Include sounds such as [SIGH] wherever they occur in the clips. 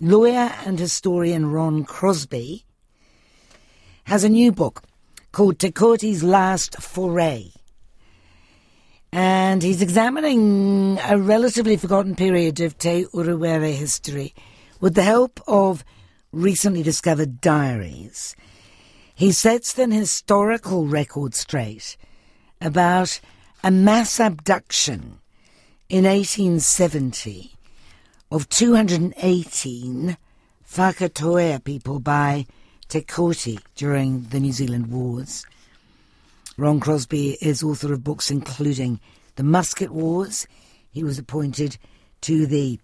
lawyer and historian Ron Crosby has a new book called "Te Kooti's Last Foray. And he's examining a relatively forgotten period of Te Urewera history with the help of recently discovered diaries. He sets an historical record straight about a mass abduction in 1870 of 218 Whakatohea people by Te Kooti during the New Zealand Wars. Ron Crosby is author of books including The Musket Wars. He was appointed to the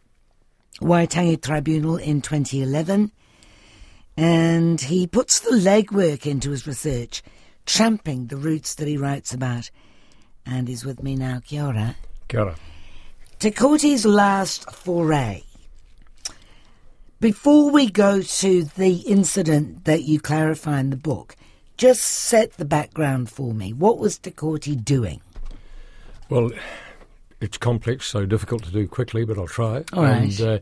Waitangi Tribunal in 2011 and he puts the legwork into his research, tramping the routes that he writes about. And he's with me now. Kia ora. Kia ora. Kooti's last foray. Before we go to the incident that you clarify in the book, just set the background for me. What was Te doing? Well, it's complex, so difficult to do quickly, but I'll try. All right. And, uh,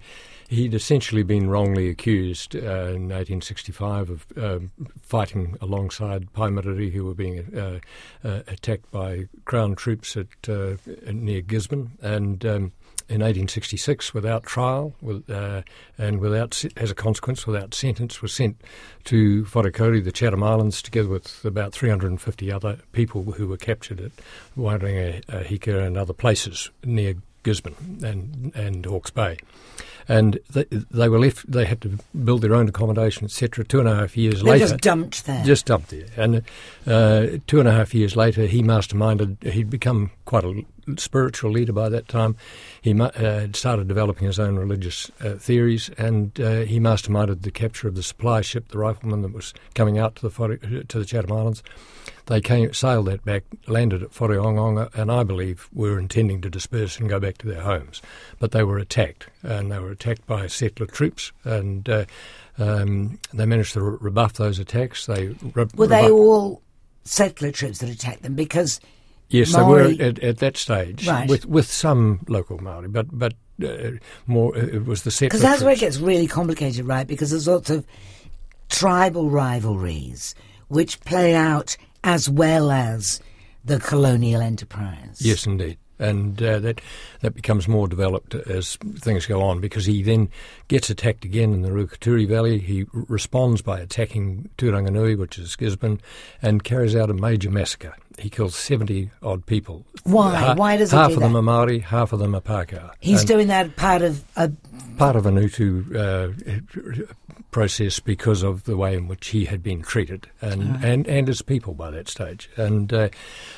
He'd essentially been wrongly accused uh, in 1865 of uh, fighting alongside Pai Marire, who were being uh, uh attacked by Crown troops at uh, near Gisborne, and um, in 1866 without trial with, uh, and without, as a consequence, without sentence, was sent to Wharekauri, the Chatham Islands, together with about 350 other people who were captured at Wairinga, and other places near Gisborne and, and Hawke's Bay and they, they were left. They had to build their own accommodation, etc. Two and a half years later. they later, just dumped there. Just dumped there, and uh, two and a half years later, he masterminded. He'd become quite a spiritual leader by that time. He uh, started developing his own religious uh, theories, and uh, he masterminded the capture of the supply ship, the Rifleman, that was coming out to the to the Chatham Islands. They came, sailed that back, landed at Whareongaonga, and I believe were intending to disperse and go back to their homes. But they were attacked, and they were attacked by settler troops, and uh, um, they managed to re- rebuff those attacks. They re- were they all settler troops that attacked them because. Yes, Maori... they were at, at that stage right. with with some local Maori, but but uh, more uh, it was the settler. Because that's where it gets really complicated, right? Because there's lots of tribal rivalries which play out as well as the colonial enterprise. Yes, indeed. And uh, that that becomes more developed as things go on because he then gets attacked again in the Ruakituri Valley. He responds by attacking Turanganui, which is Gisborne, and carries out a major massacre. He kills 70 odd people. Why? Ha- Why does he Half do of them are Maori, half of them are Pākehā. He's and doing that part of a part of an Utu uh, process because of the way in which he had been treated and, oh. and, and his people by that stage and uh,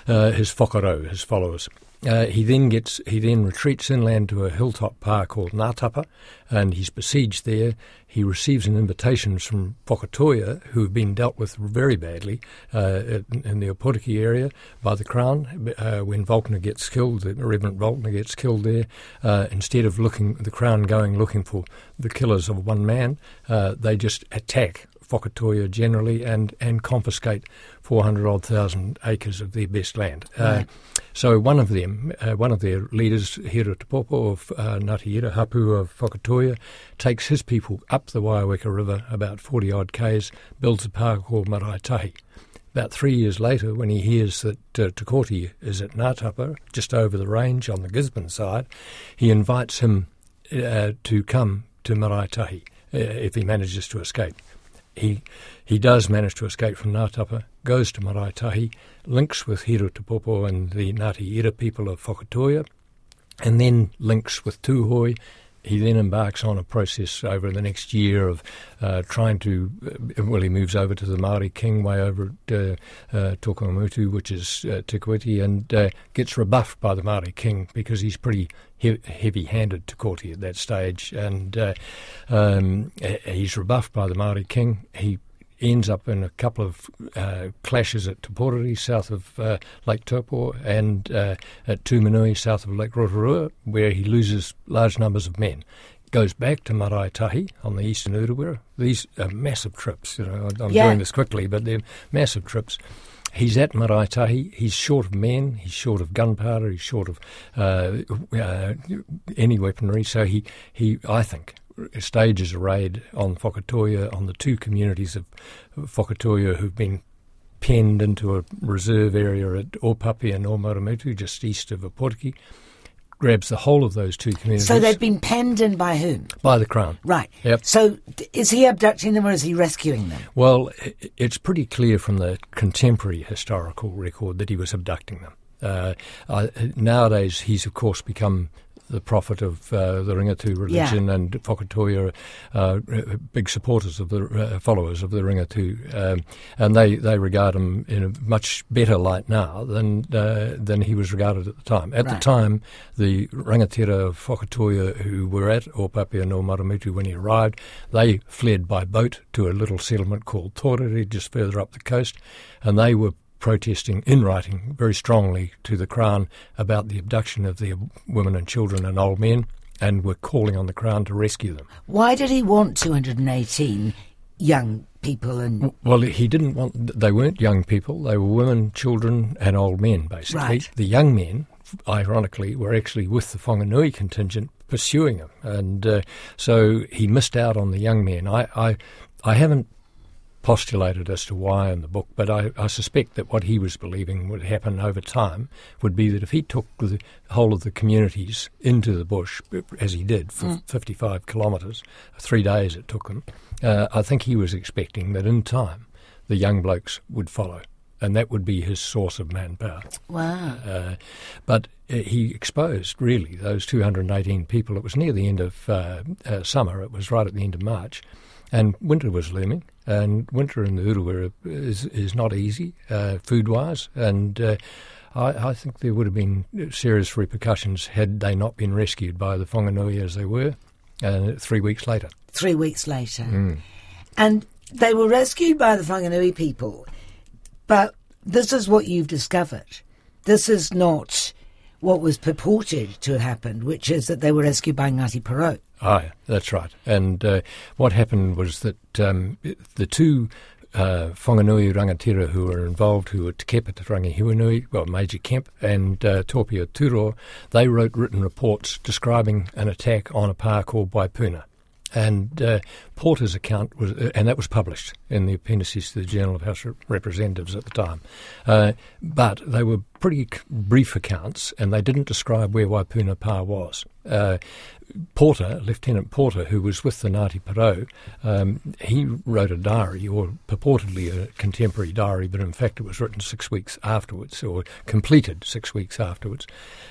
uh, his whakaro, his followers. Uh, he then gets he then retreats inland to a hilltop pa called Ngatapa, and he's besieged there. He receives an invitation from Whakatohea, who have been dealt with very badly uh, in, the Opotiki area by the Crown. Uh, when Völkner gets killed, the Reverend Völkner gets killed there. Uh, instead of looking, the Crown going looking for the killers of one man, uh, they just attack Whakatohea generally and, and confiscate 400 odd thousand acres of their best land. Uh, right. Uh, so one of them, uh, one of their leaders, Hira Te Popo of uh, Ngāti Hapu of Whakatohea, takes his people up the Waioeka River about 40 odd k's, builds a park called Maraetahi. About three years later, when he hears that uh, is at Ngatapa, just over the range on the Gisborne side, he invites him uh, to come to Maraetahi uh, if he manages to escape he he does manage to escape from Ngatapa, goes to Maraetahi, links with Hiro Te Popo and the Ngāti Ira people of Whakatohea, and then links with Tūhoe he then embarks on a process over the next year of uh, trying to, uh, well, he moves over to the Māori King way over at uh, uh, which is uh, Te Kuiti, and uh, gets rebuffed by the Māori King because he's pretty he- heavy-handed Te Kooti at that stage, and uh, um, he's rebuffed by the Māori King. He ends up in a couple of uh, clashes at Te south of uh, Lake Taupo, and uh, at Tumunui, south of Lake Rotorua, where he loses large numbers of men. Goes back to Maraetahi on the eastern Urewera. These are massive trips. You know, I'm yeah. doing this quickly, but they're massive trips. He's at Maraetahi. He's short of men. He's short of gunpowder. He's short of uh, uh, any weaponry. So he, he, I think, stages a raid on Whakatohea, on the two communities of Whakatohea who've been penned into a reserve area at Opape and Omaramutu, just east of Opotiki, grabs the whole of those two communities. So they've been penned in by whom? By the Crown. Right. Yep. So is he abducting them or is he rescuing them? Well, it's pretty clear from the contemporary historical record that he was abducting them. Uh, uh, nowadays, he's of course become the prophet of uh, the Ringatu religion, yeah. and Whakatohea uh, big supporters of the uh, followers of the Ringatu, um, and they, they regard him in a much better light now than uh, than he was regarded at the time. At right. the time, the rangatira of Whakatohea who were at Opapia no Maramitu when he arrived, they fled by boat to a little settlement called Torere just further up the coast, and they were protesting in writing very strongly to the Crown about the abduction of their women and children and old men and were calling on the Crown to rescue them. Why did he want 218 young people and well he didn't want they weren't young people they were women children and old men basically right. the young men ironically were actually with the Whanganui contingent pursuing him and uh, so he missed out on the young men I, I I haven't postulated as to why in the book, but I, I, suspect that what he was believing would happen over time would be that if he took the whole of the communities into the bush, as he did for mm. 55 kilometres, three days it took him, uh, I think he was expecting that in time the young blokes would follow. And that would be his source of manpower. Wow. Uh, but uh, he exposed, really, those 218 people. It was near the end of uh, uh, summer, it was right at the end of March, and winter was looming and winter in the Urewera is is not easy uh, food wise, and uh, I, I, think there would have been serious repercussions had they not been rescued by the Whanganui as they were, uh, three weeks later. Three weeks later, mm. and they were rescued by the Whanganui people, but this is what you've discovered. This is not what was purported to have happened, which is that they were rescued by Ngati Porou. Ah, that's right. And uh, what happened was that um, the two uh, Whanganui rangatira who were involved, who were Te Kepa Te Rangihiwinui, well, Major Kemp and uh, Topia Turoa, they wrote written reports describing an attack on a pa called Waipuna. And uh, Porter's account was, uh, and that was published in the appendices to the Journal of House Representatives at the time. Uh, but they were pretty brief accounts, and they didn't describe where Waipuna Pa was. Uh, Porter, Lieutenant Porter, who was with the Ngāti Porou, um, he wrote a diary, or purportedly a contemporary diary, but in fact it was written six weeks afterwards, or completed six weeks afterwards,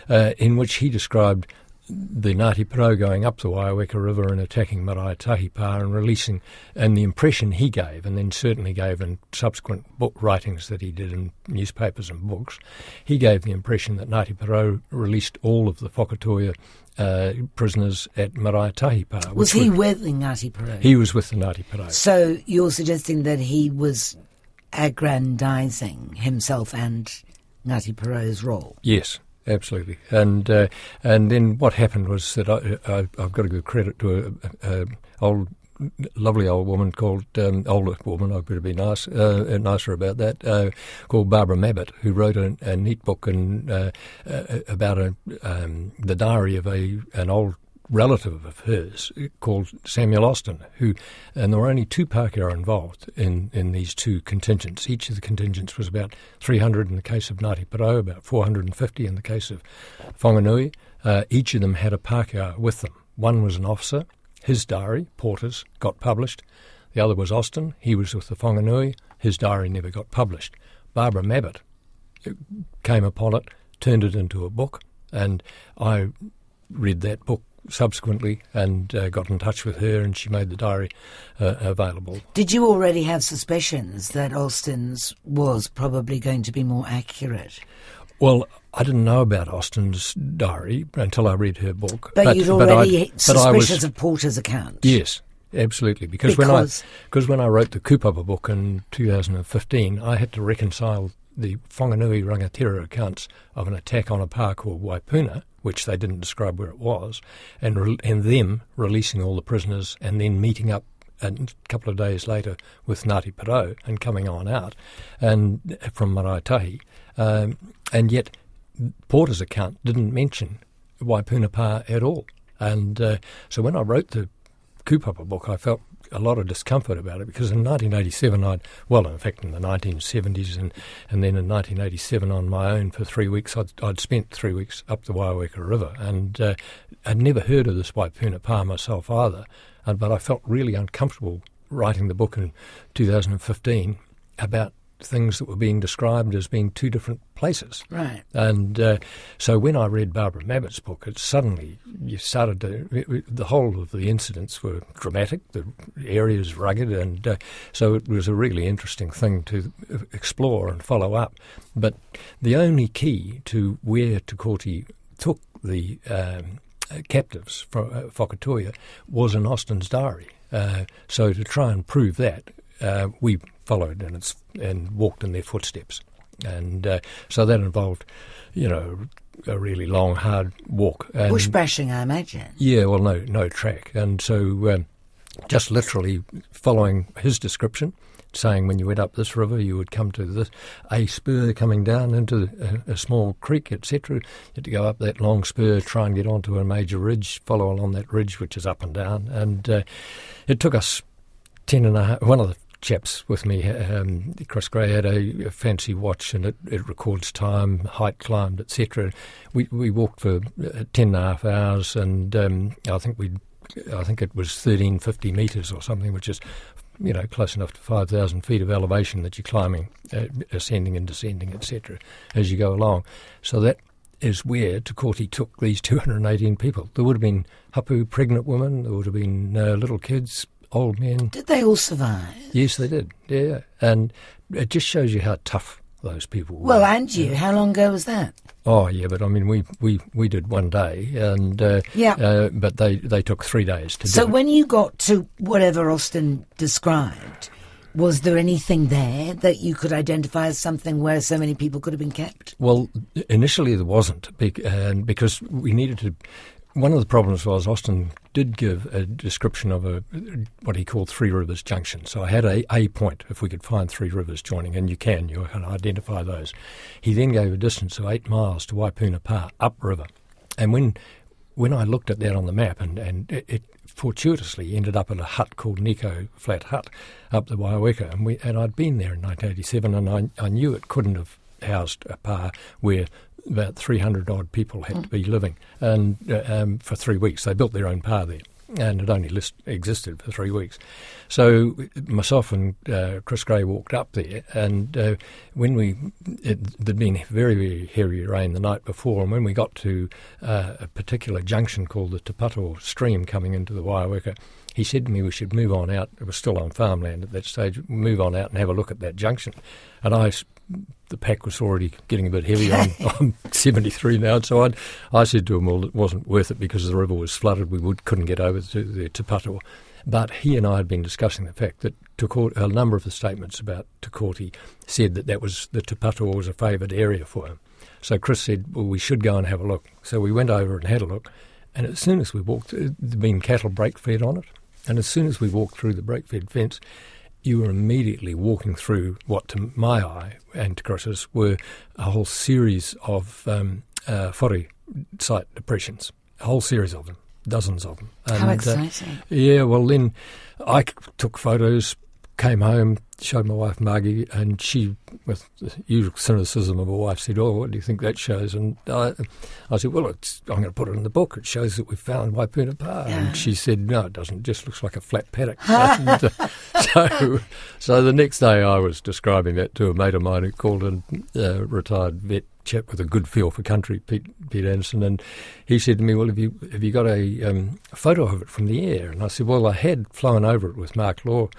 uh, in which he described the Ngāti Porou going up the Waioeka River and attacking Marae Tahipa and releasing, and the impression he gave, and then certainly gave in subsequent book writings that he did in newspapers and books, he gave the impression that Ngāti Porou released all of the Whakatohea uh, prisoners at Marae Tahipa. Was he with the Ngāti Porou? He was with the Ngāti Porou. So you're suggesting that he was aggrandising himself and Ngāti Porou's role? Yes absolutely. And uh, and then what happened was that I, I, have got to give credit to a, a, old lovely old woman called um, older woman. I better be nice, uh, nicer about that. Uh, called Barbara Mabbutt, who wrote a, a neat book and uh, about a, um, the diary of a an old relative of hers called Samuel Austin, who, and there were only two Pākehā involved in, in these two contingents. Each of the contingents was about 300 in the case of Ngāti Porou, about 450 in the case of Whanganui. Uh, each of them had a Pākehā with them. One was an officer, his diary, Porter's, got published. The other was Austin, he was with the Whanganui, his diary never got published. Barbara Mabbutt uh, came upon it, turned it into a book, and I read that book subsequently and uh, got in touch with her, and she made the diary uh, available. Did you already have suspicions that Austin's was probably going to be more accurate? Well, I didn't know about Austin's diary until I read her book. But, but you'd already but suspicious was, of Porter's account. Yes, absolutely. Because, because, when I because when I wrote the Kupapa book in 2015, I had to reconcile the Whanganui Rangatira accounts of an attack on a pa called Waipuna which they didn't describe where it was, and re- and them releasing all the prisoners and then meeting up a couple of days later with Ngāti Porou and coming on out and from Marae Tahi, um, and yet Porter's account didn't mention Waipuna Waipunapa at all. And uh, so when I wrote the Kupapa book, I felt a lot of discomfort about it because in 1987, I'd, well, in fact, in the 1970s and, and then in 1987 on my own for three weeks, I'd, I'd spent three weeks up the Waioeka River and uh, I'd never heard of this Waipuna Pa myself either, and, but I felt really uncomfortable writing the book in 2015 about things that were being described as being two different places. Right. And uh, so when I read Barbara Mabbutt's book, it suddenly you started to it, the whole of the incidents were dramatic, the areas rugged, and uh, so it was a really interesting thing to explore and follow up. But the only key to where Te took the um, captives from uh, Whakatohea was in Austin's diary. Uh, so to try and prove that, uh, we followed and, it's, and walked in their footsteps. And uh, so that involved, you know, a really long, hard walk. And Bush bashing, I imagine. Yeah, well, no, no track. And so um, just literally following his description, saying when you went up this river, you would come to this a spur coming down into a, a small creek, etc. You had to go up that long spur, try and get onto a major ridge, follow along that ridge, which is up and down. And uh, it took us ten and a half. One of the chaps with me. Um, Chris Gray had a, a, fancy watch and it, it records time, height climbed, etc. We we walked for uh, ten and a half hours, and um, I think we, I think it was thirteen fifty meters or something, which is. You know, close enough to five thousand feet of elevation that you're climbing, uh, ascending and descending, etc. As you go along, so that is where Te took these 218 people. There would have been hapu pregnant women, there would have been uh, little kids, old men. Did they all survive? Yes, they did. Yeah, and it just shows you how tough those people were. Well, and you. Yeah. How long ago was that? Oh yeah, but I mean, we we, we did one day, and uh, yeah, uh, but they they took three days to so do. So when you got to whatever Austin described, was there anything there that you could identify as something where so many people could have been kept? Well, initially there wasn't, because we needed to one of the problems was Austin did give a description of a what he called Three Rivers Junction. So I had a, a point if we could find three rivers joining, and you can, you can identify those. He then gave a distance of eight miles to Waipuna Pa upriver, and when when I looked at that on the map, and and it, it fortuitously ended up at a hut called Nico Flat Hut up the Waioeka, and we and I'd been there in 1987, and I I knew it couldn't have housed a pa where about 300 odd people had mm. to be living, and uh, um, for three weeks they built their own pa there, and it only list, existed for three weeks. So myself and uh, Chris Gray walked up there, and uh, when we it, there'd been very very heavy rain the night before, and when we got to uh, a particular junction called the Te Pato stream coming into the Waioeka, he said to me we should move on out. It was still on farmland at that stage. Move on out and have a look at that junction. And I the pack was already getting a bit heavy. I'm, I'm [LAUGHS] 73 now, so I'd, I said to him, well, it wasn't worth it because the river was flooded. We would, couldn't get over to the Pato. But he and I had been discussing the fact that a number of the statements about Te Kooti said that that was the Te was a favoured area for him. So Chris said, well, we should go and have a look. So we went over and had a look. And as soon as we walked, uh, there'd been cattle break fed on it. And as soon as we walked through the break fed fence, you were immediately walking through what, to my eye and to Chris's, were a whole series of um, uh, site depressions, a whole series of them, dozens of them. And, How uh, exciting! Uh, yeah, well, then I took photos, came home, showed my wife Margie, and she, with the usual cynicism of a wife, said, "Oh, what do you think that shows?" And I, I said, "Well, I'm going to put it in the book. It shows that we found Waipuna Pa." Yeah. And she said, "No, it doesn't. It just looks like a flat paddock." [LAUGHS] and, uh, so, so the next day, I was describing that to a mate of mine who called a uh, retired vet chap with a good feel for country, Pete, Pete Anderson, and he said to me, "Well, have you have you got a, um, photo of it from the air?" And I said, "Well, I had flown over it with Mark Law,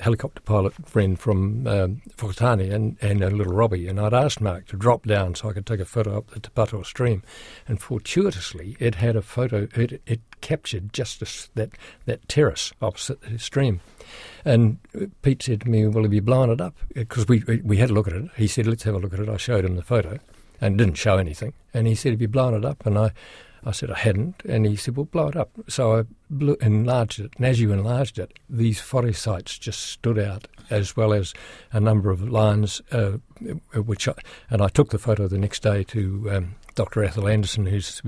helicopter pilot friend from um, and and a little Robbie, and I'd asked Mark to drop down so I could take a photo up the Te stream, and fortuitously, it had a photo. It it captured just that that terrace opposite the stream." And Pete said to me, "Well, have you blown it up?" Because we we had a look at it. He said, "Let's have a look at it." I showed him the photo, and didn't show anything. And he said, Have you blown it up? And I, I said, I hadn't. And he said, Well, blow it up. So I blew, enlarged it. And as you enlarged it, these forest sites just stood out, as well as a number of lines, uh, which I, and I took the photo the next day to um, Dr. Atholl Anderson, who's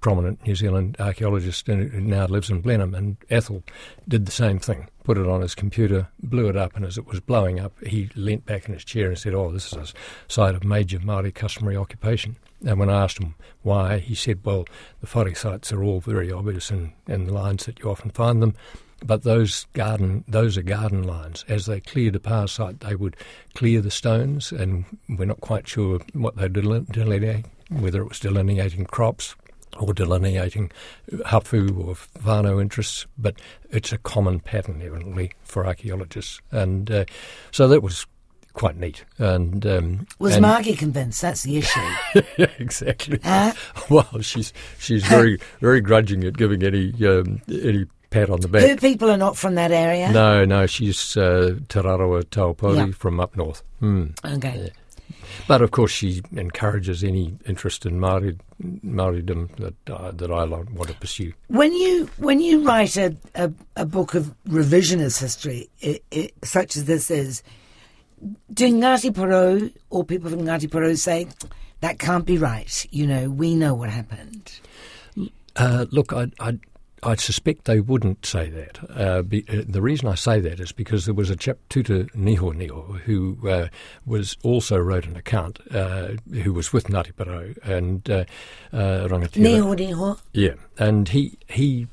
prominent New Zealand archaeologist and who now lives in Blenheim, and Atholl did the same thing. Put it on his computer, blew it up, and as it was blowing up, he leant back in his chair and said, "Oh, this is a site of major Maori customary occupation." And when I asked him why, he said, "Well, the whare sites are all very obvious in, in the lines that you often find them." But those garden, those are garden lines. As they cleared a power site, they would clear the stones, and we're not quite sure what they delineate, whether it was delineating crops, or delineating hapu or whānau interests, but it's a common pattern, evidently, for archaeologists. And uh, so that was quite neat. And um, was and Margie convinced? That's the issue. [LAUGHS] yeah, exactly. [LAUGHS] [LAUGHS] Well, she's she's very very grudging at giving any um, any pat on the back. Her people are not from that area. No, no, she's uh, Te Raroa Taupori Yeah. from up north. Mm. Okay. But of course, she encourages any interest in Maori, Maoridom that uh, that I want to pursue. When you when you write a, a, a book of revisionist history, i i such as this is, do Ngāti Porou or people from Ngāti Porou say that can't be right? You know, we know what happened. Uh, look, I, I, I suspect they wouldn't say that. Uh, be, uh, the reason I say that is because there was a chap, Tuta Nihoniho, who uh, was also wrote an account, uh, who was with Ngāti Porou and uh, uh, Rangatira. Niho niho. Yeah, and he he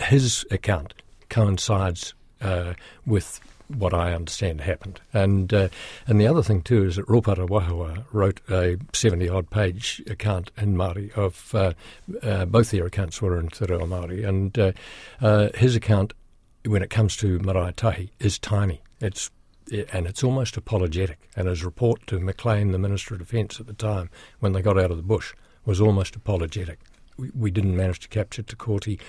his account coincides uh, with what I understand happened, and uh, and the other thing too is that Ropata Wahawaha wrote a seventy odd page account in Māori of uh, uh, both their accounts were in Te Reo Māori, and uh, uh, his account when it comes to Marae Tahi is tiny. It's and it's almost apologetic. And his report to McLean, the Minister of Defence at the time, when they got out of the bush, was almost apologetic. We, we didn't manage to capture Te Kooti.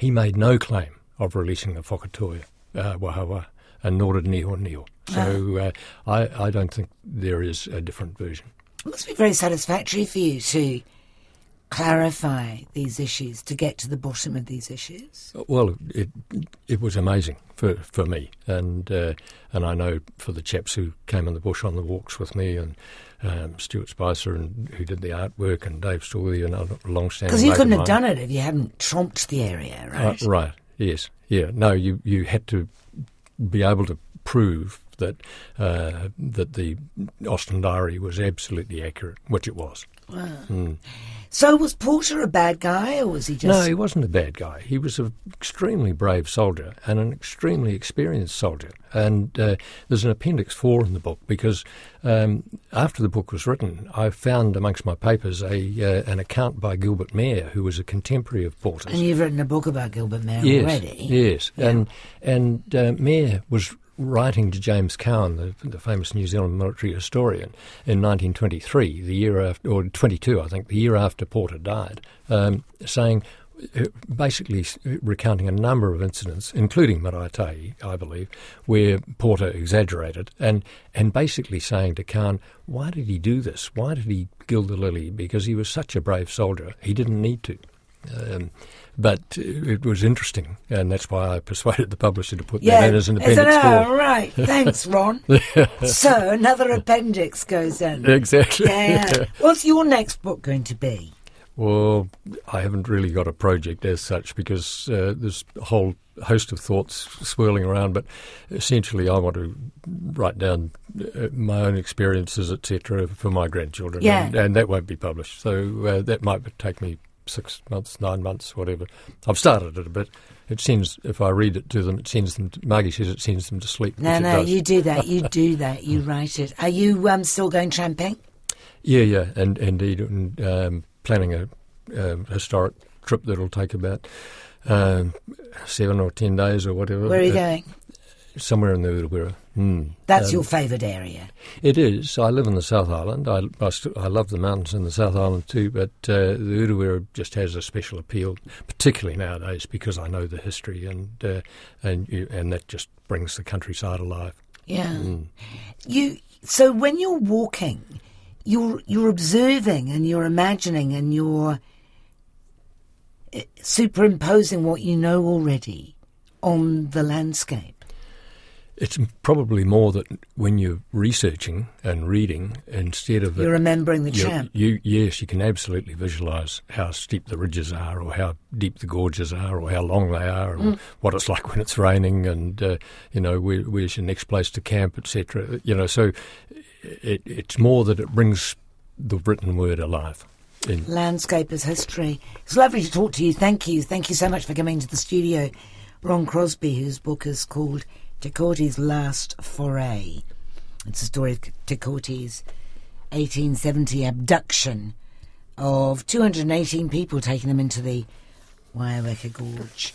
He made no claim of releasing the Whakatohea uh, Wahawa, and nor did Nihoniho. So uh, I, I don't think there is a different version. It must be very satisfactory for you to clarify these issues, to get to the bottom of these issues. Well, it it was amazing for for me, and uh, and I know for the chaps who came in the bush on the walks with me, and um, Stuart Spicer, and who did the artwork, and Dave Storley, and other long-standing. Because you couldn't have done it if you hadn't tromped the area, Uh, right? right. Yes. Yeah. No. You you had to be able to prove that uh, that the Austin Diary was absolutely accurate, which it was. Mm. So was Porter a bad guy, or was he just? No, he wasn't a bad guy. He was an extremely brave soldier and an extremely experienced soldier. And uh, there's an appendix four in the book because um, after the book was written, I found amongst my papers a uh, an account by Gilbert Mair, who was a contemporary of Porter's. And you've written a book about Gilbert Mair yes, already. Yes, and and uh, Mair was writing to James Cowan, the, the famous New Zealand military historian, in 1923, the year after, or 22, I think, the year after Porter died, um, saying. uh, Basically, recounting a number of incidents, including Marae Tahi, I believe, where Porter exaggerated, and and basically saying to Cowan, "Why did he do this? Why did he gild the lily? Because he was such a brave soldier. He didn't need to." Um, but it was interesting, and that's why I persuaded the publisher to put Yeah, that in as an appendix oh, right. Thanks, Ron. [LAUGHS] so another appendix goes in. Exactly. Yeah, yeah. What's your next book going to be? Well, I haven't really got a project as such because uh, there's a whole host of thoughts swirling around. But essentially, I want to write down uh, my own experiences, etc., for my grandchildren, Yeah. and, and that won't be published. So uh, that might take me six months, nine months, whatever. I've started it a bit. It sends if I read it to them, it sends them. To, Margie says it sends them to sleep. No, no, you do that. You do [LAUGHS] that. You write it. Are you um, still going tramping? Yeah, yeah, and indeed, and, um, planning a um, historic trip that'll take about um, seven or ten days or whatever. Where are you Uh, going? Somewhere in the Urewera. Mm. That's um, your favourite area. It is. I live in the South Island. I, I, st- I love the mountains in the South Island too, but uh, the Urewera just has a special appeal, particularly nowadays because I know the history and uh, and you, and that just brings the countryside alive. Yeah. Mm. You. So when you're walking, you're you're observing and you're imagining and you're eh, superimposing what you know already on the landscape. It's probably more that when you're researching and reading, instead of You're it, remembering the champ. you yes, you can absolutely visualise how steep the ridges are, or how deep the gorges are, or how long they are, and what it's [LAUGHS] like when it's raining, and uh, you know where, where's your next place to camp, etc. You know, so it, it's more that it brings the written word alive. In, Landscape as history. It's lovely to talk to you. Thank you. Thank you so much for coming to the studio. Ron Crosby, whose book is called Te Last Foray. It's the story of Te 1870 abduction of 218 people, taking them into the Waioeka Gorge.